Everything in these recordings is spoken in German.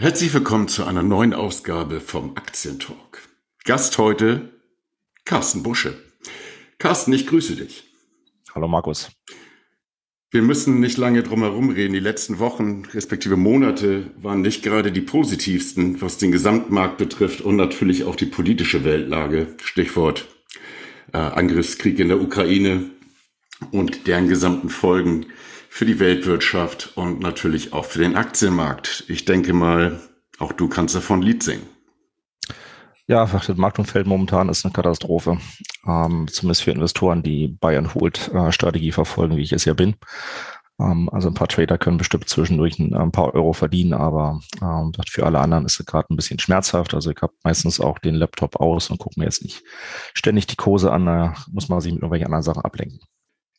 Herzlich willkommen zu einer neuen Ausgabe vom Aktientalk. Gast heute Carsten Busche. Carsten, ich grüße dich. Hallo Markus. Wir müssen nicht lange drum herum reden. Die letzten Wochen, respektive Monate, waren nicht gerade die positivsten, was den Gesamtmarkt betrifft und natürlich auch die politische Weltlage. Stichwort äh, Angriffskrieg in der Ukraine und deren gesamten Folgen für die Weltwirtschaft und natürlich auch für den Aktienmarkt. Ich denke mal, auch du kannst davon Lied singen. Ja, das Marktumfeld momentan ist eine Katastrophe. Ähm, zumindest für Investoren, die Bayern holt äh, Strategie verfolgen, wie ich es ja bin. Ähm, also ein paar Trader können bestimmt zwischendurch ein, ein paar Euro verdienen, aber ähm, für alle anderen ist es gerade ein bisschen schmerzhaft. Also ich habe meistens auch den Laptop aus und gucke mir jetzt nicht ständig die Kurse an. Da muss man sich mit irgendwelchen anderen Sachen ablenken.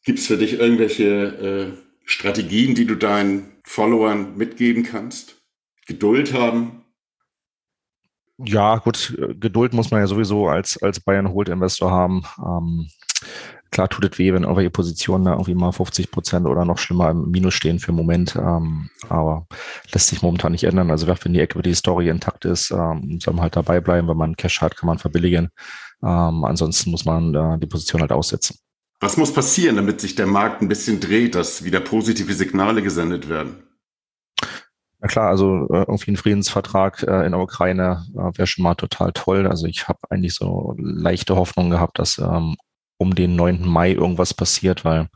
Gibt es für dich irgendwelche äh Strategien, die du deinen Followern mitgeben kannst? Geduld haben? Ja, gut, Geduld muss man ja sowieso als, als Bayern Holt Investor haben. Ähm, klar tut es weh, wenn irgendwelche Positionen da irgendwie mal 50 Prozent oder noch schlimmer im Minus stehen für den Moment. Ähm, aber lässt sich momentan nicht ändern. Also wenn die Equity-Story intakt ist, ähm, soll man halt dabei bleiben. Wenn man Cash hat, kann man verbilligen. Ähm, ansonsten muss man äh, die Position halt aussetzen. Was muss passieren, damit sich der Markt ein bisschen dreht, dass wieder positive Signale gesendet werden? Na klar, also äh, irgendwie ein Friedensvertrag äh, in der Ukraine äh, wäre schon mal total toll. Also ich habe eigentlich so leichte Hoffnung gehabt, dass ähm, um den 9. Mai irgendwas passiert, weil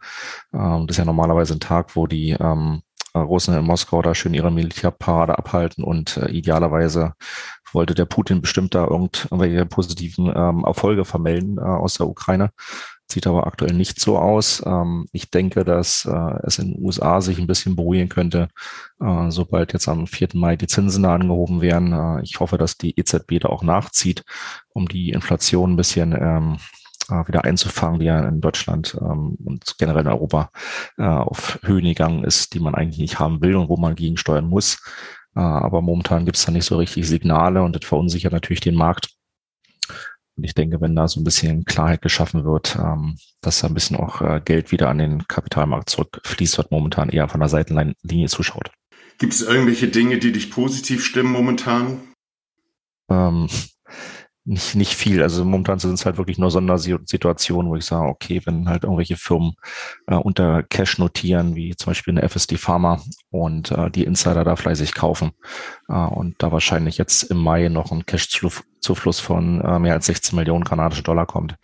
ähm, das ist ja normalerweise ein Tag, wo die ähm, Russen in Moskau da schön ihre Militärparade abhalten und äh, idealerweise wollte der Putin bestimmt da irgendwelche positiven ähm, Erfolge vermelden äh, aus der Ukraine. Sieht aber aktuell nicht so aus. Ähm, ich denke, dass äh, es in den USA sich ein bisschen beruhigen könnte, äh, sobald jetzt am 4. Mai die Zinsen angehoben werden. Äh, ich hoffe, dass die EZB da auch nachzieht, um die Inflation ein bisschen ähm, äh, wieder einzufangen, die ja in Deutschland ähm, und generell in Europa auf Höhen gegangen ist, die man eigentlich nicht haben will und wo man gegensteuern muss. Aber momentan gibt es da nicht so richtig Signale und das verunsichert natürlich den Markt. Und ich denke, wenn da so ein bisschen Klarheit geschaffen wird, ähm, dass da ein bisschen auch äh, Geld wieder an den Kapitalmarkt zurückfließt, wird momentan eher von der Seitenlinie zuschaut. Gibt es irgendwelche Dinge, die dich positiv stimmen momentan? Ähm, nicht, nicht viel. Also momentan sind es halt wirklich nur Sondersituationen, wo ich sage, okay, wenn halt irgendwelche Firmen äh, unter Cash notieren, wie zum Beispiel eine FSD Pharma und äh, die Insider da fleißig kaufen äh, und da wahrscheinlich jetzt im Mai noch ein Cash-Zufluss von äh, mehr als 16 Millionen kanadische Dollar kommt.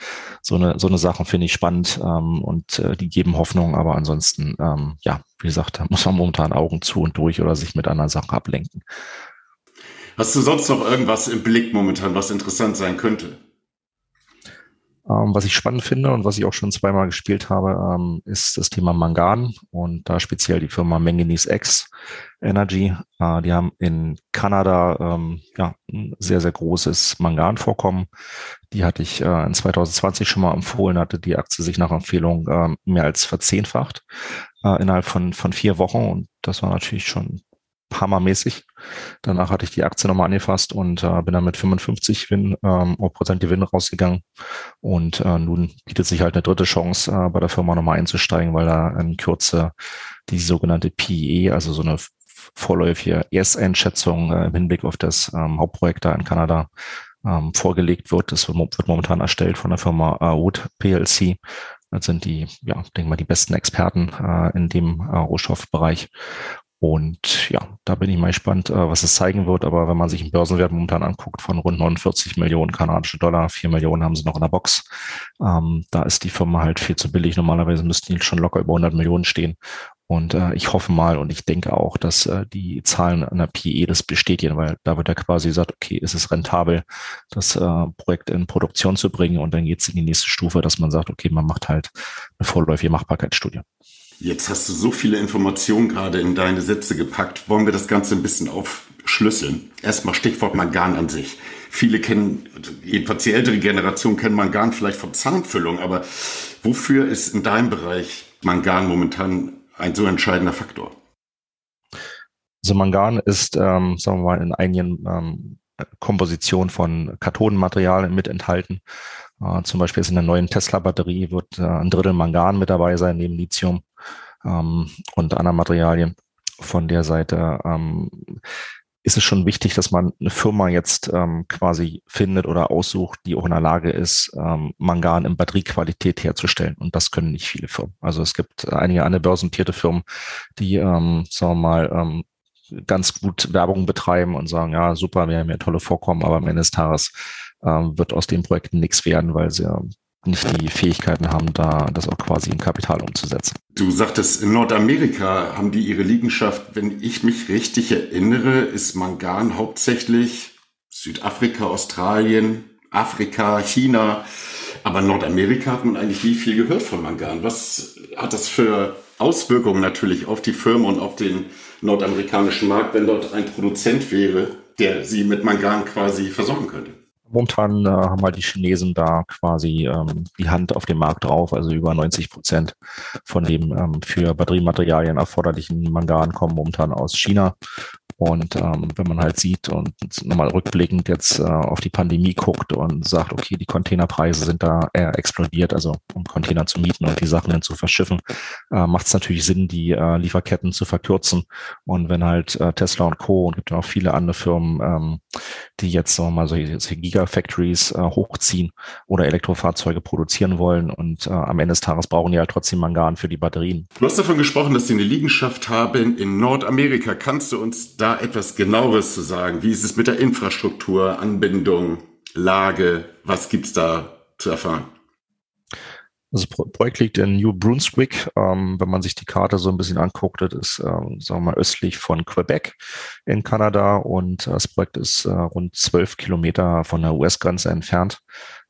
So eine, so eine Sachen finde ich spannend ähm, und äh, die geben Hoffnung, aber ansonsten, ähm, ja, wie gesagt, da muss man momentan Augen zu und durch oder sich mit anderen Sachen ablenken. Hast du sonst noch irgendwas im Blick momentan, was interessant sein könnte? Ähm, was ich spannend finde und was ich auch schon zweimal gespielt habe, ähm, ist das Thema Mangan und da speziell die Firma Manganese X Energy. Äh, die haben in Kanada ähm, ja, ein sehr, sehr großes Manganvorkommen. Die hatte ich äh, in 2020 schon mal empfohlen, hatte die Aktie sich nach Empfehlung äh, mehr als verzehnfacht äh, innerhalb von, von vier Wochen und das war natürlich schon hammermäßig. Danach hatte ich die Aktie nochmal angefasst und äh, bin dann mit 55 Gewinn, ähm, Prozent Gewinn rausgegangen. Und äh, nun bietet sich halt eine dritte Chance, äh, bei der Firma nochmal einzusteigen, weil da in Kürze die sogenannte PE, also so eine vorläufige Ersteinschätzung äh, im Hinblick auf das ähm, Hauptprojekt da in Kanada ähm, vorgelegt wird. Das wird momentan erstellt von der Firma Wood PLC. Das sind die, ja, denke mal, die besten Experten äh, in dem äh, Rohstoffbereich. Und ja, da bin ich mal gespannt, äh, was es zeigen wird. Aber wenn man sich den Börsenwert momentan anguckt von rund 49 Millionen kanadische Dollar, 4 Millionen haben sie noch in der Box. Ähm, da ist die Firma halt viel zu billig. Normalerweise müssten die schon locker über 100 Millionen stehen. Und äh, ich hoffe mal und ich denke auch, dass äh, die Zahlen an der PE das bestätigen, weil da wird ja quasi gesagt, okay, ist es rentabel, das äh, Projekt in Produktion zu bringen und dann geht es in die nächste Stufe, dass man sagt, okay, man macht halt eine vorläufige Machbarkeitsstudie. Jetzt hast du so viele Informationen gerade in deine Sätze gepackt. Wollen wir das Ganze ein bisschen aufschlüsseln? Erstmal Stichwort Mangan an sich. Viele kennen, jedenfalls die ältere Generation kennt Mangan vielleicht von Zahnfüllung, aber wofür ist in deinem Bereich Mangan momentan ein so entscheidender Faktor? Also Mangan ist, ähm, sagen wir mal, in einigen ähm, Kompositionen von Kathodenmaterial mit enthalten. Äh, zum Beispiel ist in der neuen Tesla-Batterie wird äh, ein Drittel Mangan mit dabei sein, neben Lithium ähm, und anderen Materialien von der Seite. Ähm, ist es schon wichtig, dass man eine Firma jetzt ähm, quasi findet oder aussucht, die auch in der Lage ist, ähm, Mangan in Batteriequalität herzustellen. Und das können nicht viele Firmen. Also es gibt einige andere börsennotierte Firmen, die, ähm, sagen wir mal, ähm, ganz gut Werbung betreiben und sagen, ja, super, wir haben ja tolle Vorkommen, aber am Ende des Tages ähm, wird aus den Projekten nichts werden, weil sie nicht die Fähigkeiten haben, da das auch quasi in Kapital umzusetzen. Du sagtest, in Nordamerika haben die ihre Liegenschaft, wenn ich mich richtig erinnere, ist Mangan hauptsächlich Südafrika, Australien, Afrika, China. Aber Nordamerika hat man eigentlich nie viel gehört von Mangan. Was hat das für Auswirkungen natürlich auf die Firma und auf den nordamerikanischen Markt, wenn dort ein Produzent wäre, der sie mit Mangan quasi versorgen könnte? Momentan äh, haben halt die Chinesen da quasi ähm, die Hand auf dem Markt drauf, also über 90 Prozent von dem ähm, für Batteriematerialien erforderlichen Mangan kommen momentan aus China. Und ähm, wenn man halt sieht und nochmal rückblickend jetzt äh, auf die Pandemie guckt und sagt, okay, die Containerpreise sind da eher explodiert, also um Container zu mieten und die Sachen dann zu verschiffen, äh, macht es natürlich Sinn, die äh, Lieferketten zu verkürzen. Und wenn halt äh, Tesla und Co. und gibt auch viele andere Firmen, ähm, die jetzt sagen wir mal solche Gigafactories äh, hochziehen oder Elektrofahrzeuge produzieren wollen und äh, am Ende des Tages brauchen die halt trotzdem Mangan für die Batterien. Du hast davon gesprochen, dass sie eine Liegenschaft haben in Nordamerika. Kannst du uns da etwas genaueres zu sagen? Wie ist es mit der Infrastruktur, Anbindung, Lage? Was gibt's da zu erfahren? Das Projekt liegt in New Brunswick. Ähm, wenn man sich die Karte so ein bisschen anguckt, das ist, ähm, sagen wir mal, östlich von Quebec in Kanada und das Projekt ist äh, rund zwölf Kilometer von der US-Grenze entfernt.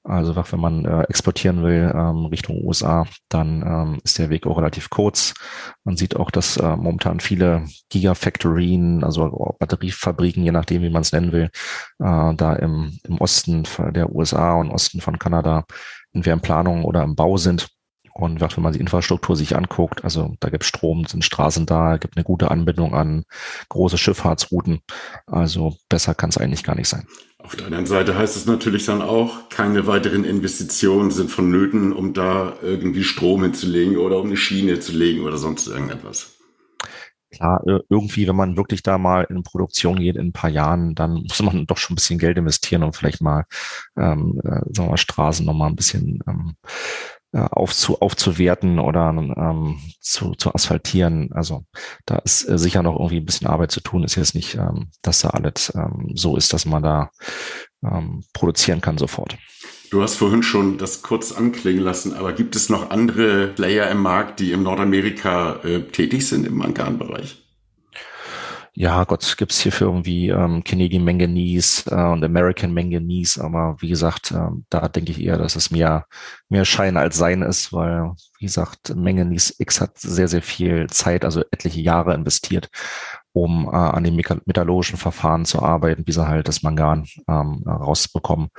Also wenn man äh, exportieren will ähm, Richtung USA, dann ähm, ist der Weg auch relativ kurz. Man sieht auch, dass äh, momentan viele Gigafactorien, also Batteriefabriken, je nachdem, wie man es nennen will, äh, da im, im Osten der USA und Osten von Kanada entweder in Planung oder im Bau sind. Und wenn man die Infrastruktur sich anguckt, also da gibt es Strom, sind Straßen da, gibt eine gute Anbindung an große Schifffahrtsrouten. Also besser kann es eigentlich gar nicht sein. Auf der anderen Seite heißt es natürlich dann auch, keine weiteren Investitionen sind vonnöten, um da irgendwie Strom hinzulegen oder um eine Schiene zu legen oder sonst irgendetwas. Klar, irgendwie, wenn man wirklich da mal in Produktion geht in ein paar Jahren, dann muss man doch schon ein bisschen Geld investieren und vielleicht mal, ähm, äh, sagen wir mal, Straßen nochmal ein bisschen ähm, äh, aufzu, aufzuwerten oder ähm, zu, zu asphaltieren. Also da ist äh, sicher noch irgendwie ein bisschen Arbeit zu tun. Ist jetzt nicht, ähm, dass da alles ähm, so ist, dass man da ähm, produzieren kann sofort. Du hast vorhin schon das kurz anklingen lassen, aber gibt es noch andere Player im Markt, die im Nordamerika äh, tätig sind im Manganbereich? Ja, Gott, gibt's hier für irgendwie ähm, Canadian Manganese äh, und American Manganese, aber wie gesagt, äh, da denke ich eher, dass es mehr, mehr Schein als Sein ist, weil, wie gesagt, Manganese X hat sehr, sehr viel Zeit, also etliche Jahre investiert um äh, an den metallurgischen Verfahren zu arbeiten, wie sie halt das Mangan ähm, rausbekommen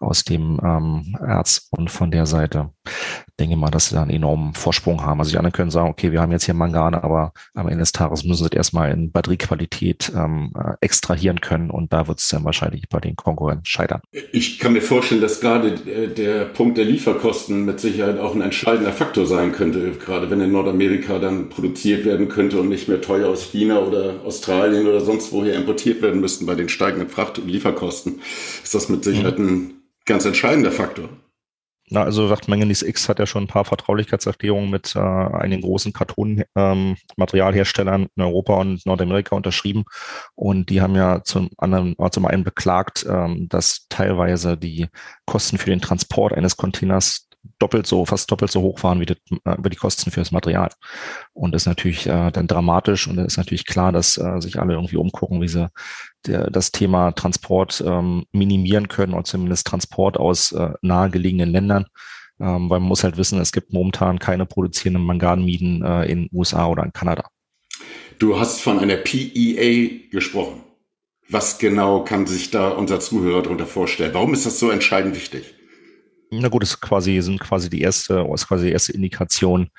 aus dem ähm, Erz und von der Seite denke mal, dass sie da einen enormen Vorsprung haben. Also die anderen können sagen, okay, wir haben jetzt hier Mangan, aber am Ende des Tages müssen sie das erstmal in Batteriequalität ähm, äh, extrahieren können und da wird es dann wahrscheinlich bei den Konkurrenten scheitern. Ich kann mir vorstellen, dass gerade äh, der Punkt der Lieferkosten mit Sicherheit auch ein entscheidender Faktor sein könnte, gerade wenn in Nordamerika dann produziert werden könnte und nicht mehr teuer aus China oder Australien oder sonst woher importiert werden müssten bei den steigenden Fracht- und Lieferkosten, ist das mit Sicherheit mhm. ein ganz entscheidender Faktor. Na, also sagt Manganese X hat ja schon ein paar Vertraulichkeitserklärungen mit äh, einigen großen Kartonmaterialherstellern ähm, in Europa und Nordamerika unterschrieben. Und die haben ja zum anderen, zum einen beklagt, ähm, dass teilweise die Kosten für den Transport eines Containers doppelt so, fast doppelt so hoch waren wie die, äh, wie die Kosten für das Material. Und das ist natürlich äh, dann dramatisch und dann ist natürlich klar, dass äh, sich alle irgendwie umgucken, wie sie der, das Thema Transport ähm, minimieren können oder zumindest Transport aus äh, nahegelegenen Ländern. Ähm, weil man muss halt wissen, es gibt momentan keine produzierenden Manganminen äh, in USA oder in Kanada. Du hast von einer PEA gesprochen. Was genau kann sich da unser Zuhörer darunter vorstellen? Warum ist das so entscheidend wichtig? Na gut, ist quasi, sind quasi die erste, ist quasi die erste Indikation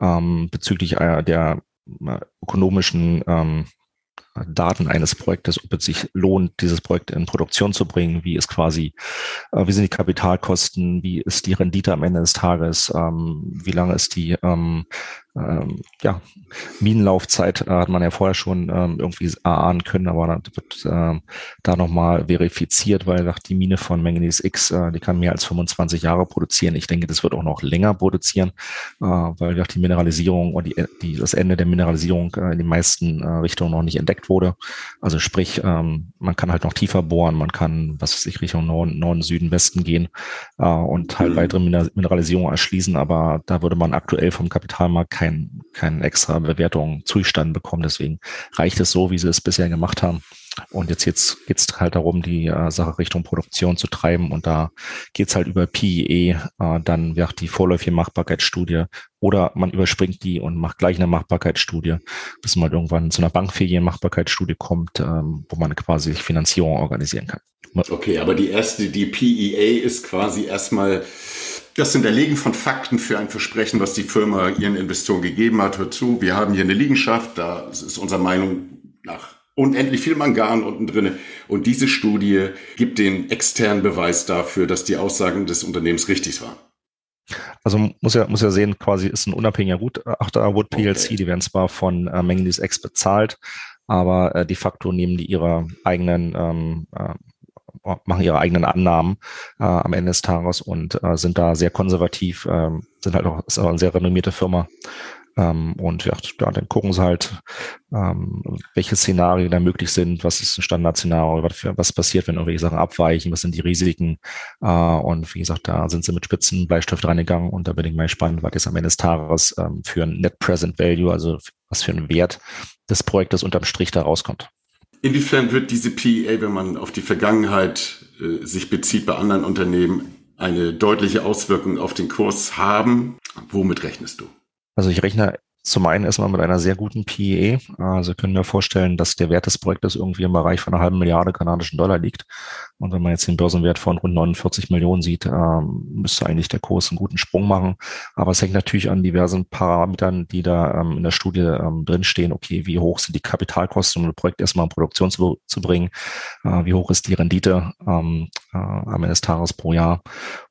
ähm, bezüglich äh, der äh, ökonomischen ähm, Daten eines Projektes, ob es sich lohnt, dieses Projekt in Produktion zu bringen, wie ist quasi, äh, wie sind die Kapitalkosten, wie ist die Rendite am Ende des Tages, ähm, wie lange ist die ähm, ähm, ja, Minenlaufzeit äh, hat man ja vorher schon irgendwie erahnen können, aber dann wird da nochmal verifiziert, weil die Mine von Manganese X, äh, die kann mehr als 25 Jahre produzieren. Ich denke, das wird auch noch länger produzieren, weil die Mineralisierung und die, das Ende der Mineralisierung in den meisten Richtungen noch nicht entdeckt wurde. Also sprich, ähm, man kann halt noch tiefer bohren, man kann, was weiß ich, Richtung Norden, Norden Süden, Westen gehen äh, und halt mhm. weitere Mineralisierung erschließen, aber da würde man aktuell vom Kapitalmarkt kein kein, kein extra Bewertung zustand bekommen. Deswegen reicht es so, wie sie es bisher gemacht haben. Und jetzt, geht es halt darum, die äh, Sache Richtung Produktion zu treiben. Und da geht es halt über PIE, äh, dann wird die vorläufige Machbarkeitsstudie oder man überspringt die und macht gleich eine Machbarkeitsstudie, bis man irgendwann zu einer Bankferien-Machbarkeitsstudie kommt, ähm, wo man quasi Finanzierung organisieren kann. Okay, aber die erste, die PEA ist quasi erstmal das Hinterlegen von Fakten für ein Versprechen, was die Firma ihren Investoren gegeben hat. Hör zu, wir haben hier eine Liegenschaft, da ist unserer Meinung nach unendlich viel Mangan unten drinne. Und diese Studie gibt den externen Beweis dafür, dass die Aussagen des Unternehmens richtig waren. Also muss ja, muss ja sehen, quasi ist ein unabhängiger Gutachter, Wood PLC, okay. die werden zwar von äh, Manganese X bezahlt, aber äh, de facto nehmen die ihre eigenen ähm, äh, machen ihre eigenen Annahmen äh, am Ende des Tages und äh, sind da sehr konservativ, ähm, sind halt auch, ist auch eine sehr renommierte Firma. Ähm, und ja, dann gucken sie halt, ähm, welche Szenarien da möglich sind, was ist ein Standardszenario, was, was passiert, wenn irgendwelche Sachen abweichen, was sind die Risiken. Äh, und wie gesagt, da sind sie mit Spitzen Bleistift reingegangen und da bin ich mal gespannt, was jetzt am Ende des Tages ähm, für ein Net Present Value, also was für ein Wert des Projektes unterm Strich da rauskommt. Inwiefern wird diese PEA, wenn man auf die Vergangenheit äh, sich bezieht bei anderen Unternehmen, eine deutliche Auswirkung auf den Kurs haben? Womit rechnest du? Also ich rechne zum einen erstmal mit einer sehr guten PE. Also können wir vorstellen, dass der Wert des Projektes irgendwie im Bereich von einer halben Milliarde kanadischen Dollar liegt. Und wenn man jetzt den Börsenwert von rund 49 Millionen sieht, ähm, müsste eigentlich der Kurs einen guten Sprung machen. Aber es hängt natürlich an diversen Parametern, die da ähm, in der Studie ähm, drinstehen. Okay, wie hoch sind die Kapitalkosten, um ein Projekt erstmal in Produktion zu, zu bringen? Äh, wie hoch ist die Rendite äh, am Ende des Tages pro Jahr?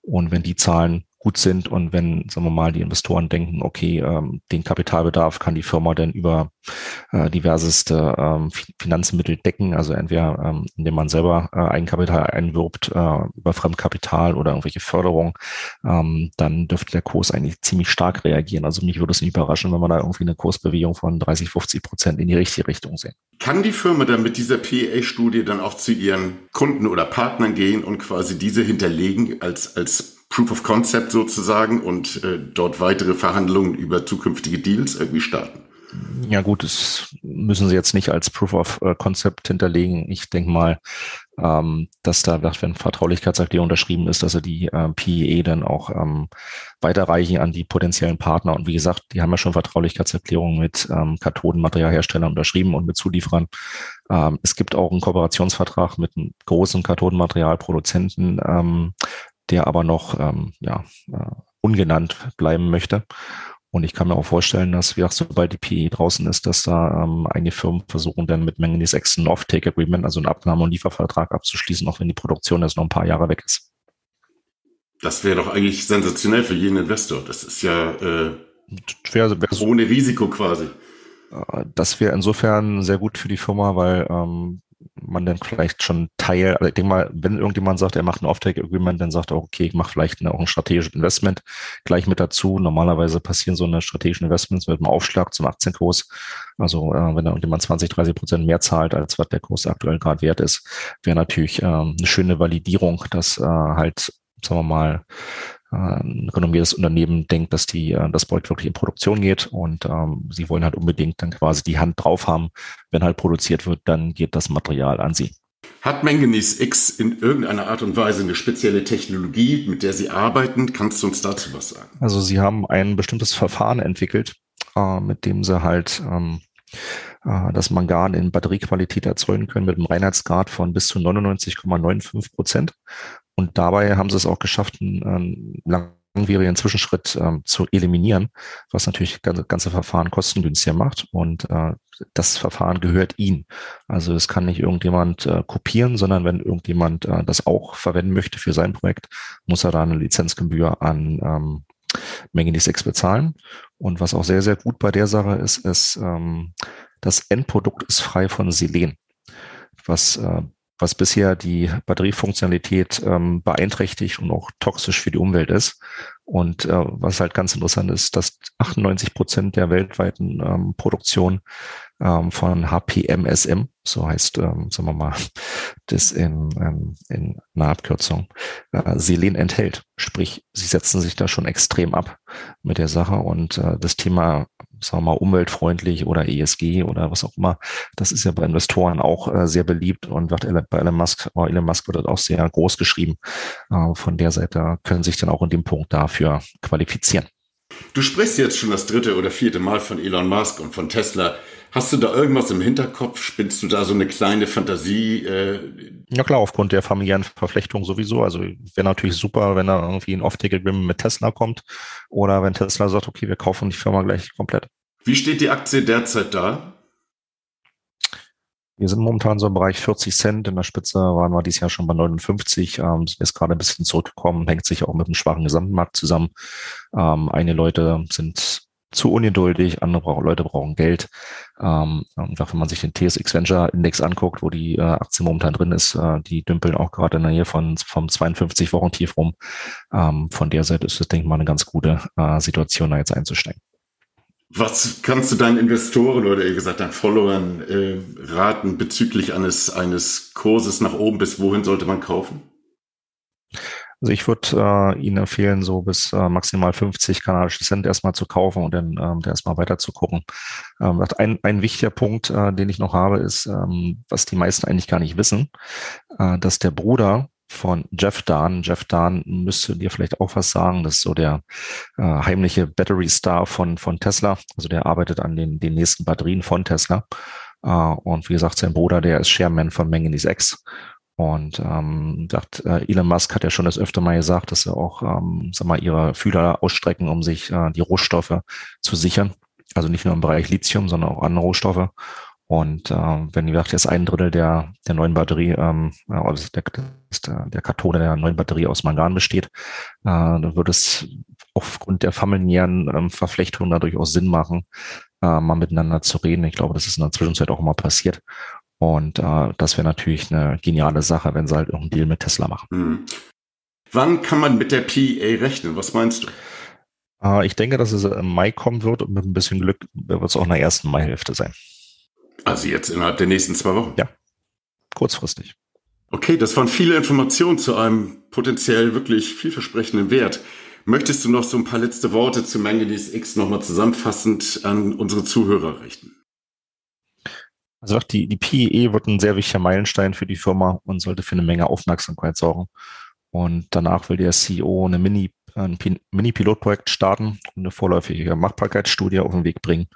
Und wenn die Zahlen gut sind und wenn, sagen wir mal, die Investoren denken, okay, ähm, den Kapitalbedarf kann die Firma dann über äh, diverseste ähm, Finanzmittel decken, also entweder ähm, indem man selber äh, Eigenkapital einwirbt äh, über Fremdkapital oder irgendwelche Förderung, ähm, dann dürfte der Kurs eigentlich ziemlich stark reagieren. Also mich würde es nicht überraschen, wenn wir da irgendwie eine Kursbewegung von 30, 50 Prozent in die richtige Richtung sehen. Kann die Firma dann mit dieser PA-Studie dann auch zu ihren Kunden oder Partnern gehen und quasi diese hinterlegen als, als Proof of Concept sozusagen und äh, dort weitere Verhandlungen über zukünftige Deals irgendwie starten. Ja gut, das müssen Sie jetzt nicht als Proof of äh, Concept hinterlegen. Ich denke mal, ähm, dass da, wenn Vertraulichkeitserklärung unterschrieben ist, dass sie die äh, PEE dann auch ähm, weiterreichen an die potenziellen Partner. Und wie gesagt, die haben ja schon Vertraulichkeitserklärungen mit ähm, Kathodenmaterialherstellern unterschrieben und mit Zulieferern. Ähm, es gibt auch einen Kooperationsvertrag mit einem großen Kathodenmaterialproduzenten, ähm, der aber noch ähm, ja, äh, ungenannt bleiben möchte. Und ich kann mir auch vorstellen, dass, wie auch sobald die PE draußen ist, dass da ähm, einige Firmen versuchen, dann mit Manganese X ein Off-Take-Agreement, also einen Abnahme- und Liefervertrag abzuschließen, auch wenn die Produktion jetzt noch ein paar Jahre weg ist. Das wäre doch eigentlich sensationell für jeden Investor. Das ist ja äh, wär, wär ohne Risiko quasi. Äh, das wäre insofern sehr gut für die Firma, weil ähm, man dann vielleicht schon Teil, also ich denke mal, wenn irgendjemand sagt, er macht ein Offtake-Agreement, dann sagt er, okay, ich mache vielleicht eine, auch ein strategisches Investment gleich mit dazu. Normalerweise passieren so eine strategischen Investments mit einem Aufschlag zum Aktienkurs. Also äh, wenn da irgendjemand 20, 30 Prozent mehr zahlt, als was der Kurs aktuell gerade wert ist, wäre natürlich äh, eine schöne Validierung, dass äh, halt, sagen wir mal, ein renommiertes Unternehmen denkt, dass die, äh, das Projekt wirklich in Produktion geht und ähm, sie wollen halt unbedingt dann quasi die Hand drauf haben. Wenn halt produziert wird, dann geht das Material an sie. Hat Manganese X in irgendeiner Art und Weise eine spezielle Technologie, mit der Sie arbeiten? Kannst du uns dazu was sagen? Also Sie haben ein bestimmtes Verfahren entwickelt, äh, mit dem Sie halt ähm, äh, das Mangan in Batteriequalität erzeugen können mit einem Reinheitsgrad von bis zu 99,95 Prozent. Und dabei haben sie es auch geschafft, einen, langwierigen Zwischenschritt ähm, zu eliminieren, was natürlich das ganze Verfahren kostengünstiger macht. Und äh, das Verfahren gehört ihm. Also es kann nicht irgendjemand äh, kopieren, sondern wenn irgendjemand äh, das auch verwenden möchte für sein Projekt, muss er da eine Lizenzgebühr an ähm, Manganese X bezahlen. Und was auch sehr, sehr gut bei der Sache ist, ist, ähm, das Endprodukt ist frei von Selen, was äh, was bisher die Batteriefunktionalität ähm, beeinträchtigt und auch toxisch für die Umwelt ist. Und äh, was halt ganz interessant ist, dass 98 Prozent der weltweiten ähm, Produktion ähm, von HPMSM, so heißt, ähm, sagen wir mal, das in, ähm, in einer Abkürzung, äh, Selen enthält. Sprich, sie setzen sich da schon extrem ab mit der Sache und äh, das Thema sagen wir mal, umweltfreundlich oder ESG oder was auch immer. Das ist ja bei Investoren auch äh, sehr beliebt und wird bei Elon Musk, oh, Elon Musk wird auch sehr groß geschrieben. Äh, von der Seite können sich dann auch in dem Punkt dafür qualifizieren. Du sprichst jetzt schon das dritte oder vierte Mal von Elon Musk und von Tesla. Hast du da irgendwas im Hinterkopf? Spinnst du da so eine kleine Fantasie? Äh? Ja klar, aufgrund der familiären Verflechtung sowieso. Also wäre natürlich super, wenn da irgendwie ein Off-Take-Agreement mit Tesla kommt oder wenn Tesla sagt, okay, wir kaufen die Firma gleich komplett. Wie steht die Aktie derzeit da? Wir sind momentan so im Bereich 40 Cent. In der Spitze waren wir dieses Jahr schon bei 59. Ähm, ist gerade ein bisschen zurückgekommen, hängt sich auch mit dem schwachen Gesamtmarkt zusammen. Ähm, eine Leute sind zu ungeduldig, andere Leute brauchen Geld. Ähm, und wenn man sich den TSX Venture Index anguckt, wo die äh, Aktie momentan drin ist, äh, die dümpeln auch gerade in der Nähe von vom 52 Wochen tief rum. Ähm, von der Seite ist das, denke ich mal, eine ganz gute äh, Situation, da jetzt einzusteigen. Was kannst du deinen Investoren oder eher gesagt deinen Followern äh, raten bezüglich eines, eines Kurses nach oben? Bis wohin sollte man kaufen? Also ich würde äh, Ihnen empfehlen, so bis äh, maximal 50 kanadische Cent erstmal zu kaufen und dann ähm, erstmal weiter zu gucken. Ähm, ein, ein wichtiger Punkt, äh, den ich noch habe, ist, ähm, was die meisten eigentlich gar nicht wissen, äh, dass der Bruder von Jeff Dahn. Jeff Dahn müsste dir vielleicht auch was sagen. Das ist so der äh, heimliche Battery Star von, von Tesla. Also der arbeitet an den, den nächsten Batterien von Tesla. Äh, und wie gesagt, sein Bruder, der ist Chairman von Manganese X. Und ähm, sagt, äh, Elon Musk hat ja schon das öfter mal gesagt, dass er auch, ähm, sag mal, ihre Fühler ausstrecken, um sich äh, die Rohstoffe zu sichern. Also nicht nur im Bereich Lithium, sondern auch andere Rohstoffe. Und äh, wenn ihr sagt, jetzt ein Drittel der, der neuen Batterie, ähm, also der, der, der Kathode der neuen Batterie aus Mangan besteht, äh, dann würde es aufgrund der familiären ähm, Verflechtung dadurch auch Sinn machen, äh, mal miteinander zu reden. Ich glaube, das ist in der Zwischenzeit auch immer passiert. Und äh, das wäre natürlich eine geniale Sache, wenn sie halt irgendeinen Deal mit Tesla machen. Mhm. Wann kann man mit der PEA rechnen? Was meinst du? Äh, ich denke, dass es im Mai kommen wird und mit ein bisschen Glück wird es auch in der ersten Maihälfte sein. Also jetzt innerhalb der nächsten zwei Wochen? Ja, kurzfristig. Okay, das waren viele Informationen zu einem potenziell wirklich vielversprechenden Wert. Möchtest du noch so ein paar letzte Worte zu Manganese X nochmal zusammenfassend an unsere Zuhörer richten? Also die, die PEE wird ein sehr wichtiger Meilenstein für die Firma und sollte für eine Menge Aufmerksamkeit sorgen. Und danach will der CEO eine Mini, ein Mini-Pilotprojekt starten und eine vorläufige Machbarkeitsstudie auf den Weg bringen.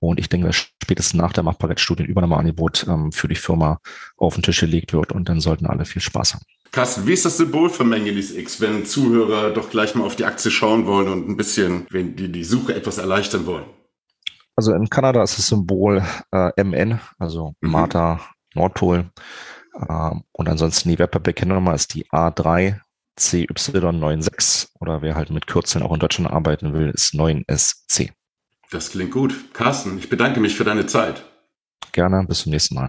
Und ich denke, dass spätestens nach der Machbarkeitsstudie ein Übernahmeangebot ähm, für die Firma auf den Tisch gelegt wird und dann sollten alle viel Spaß haben. Carsten, wie ist das Symbol für Manganese X, wenn Zuhörer doch gleich mal auf die Aktie schauen wollen und ein bisschen, wenn die die Suche etwas erleichtern wollen? Also in Kanada ist das Symbol äh, MN, also mhm. Martha Nordpol. Ähm, und ansonsten die Wertpapierkennnummer ist die A3 CY96 oder wer halt mit Kürzeln auch in Deutschland arbeiten will, ist 9SC. Das klingt gut. Carsten, ich bedanke mich für deine Zeit. Gerne, bis zum nächsten Mal.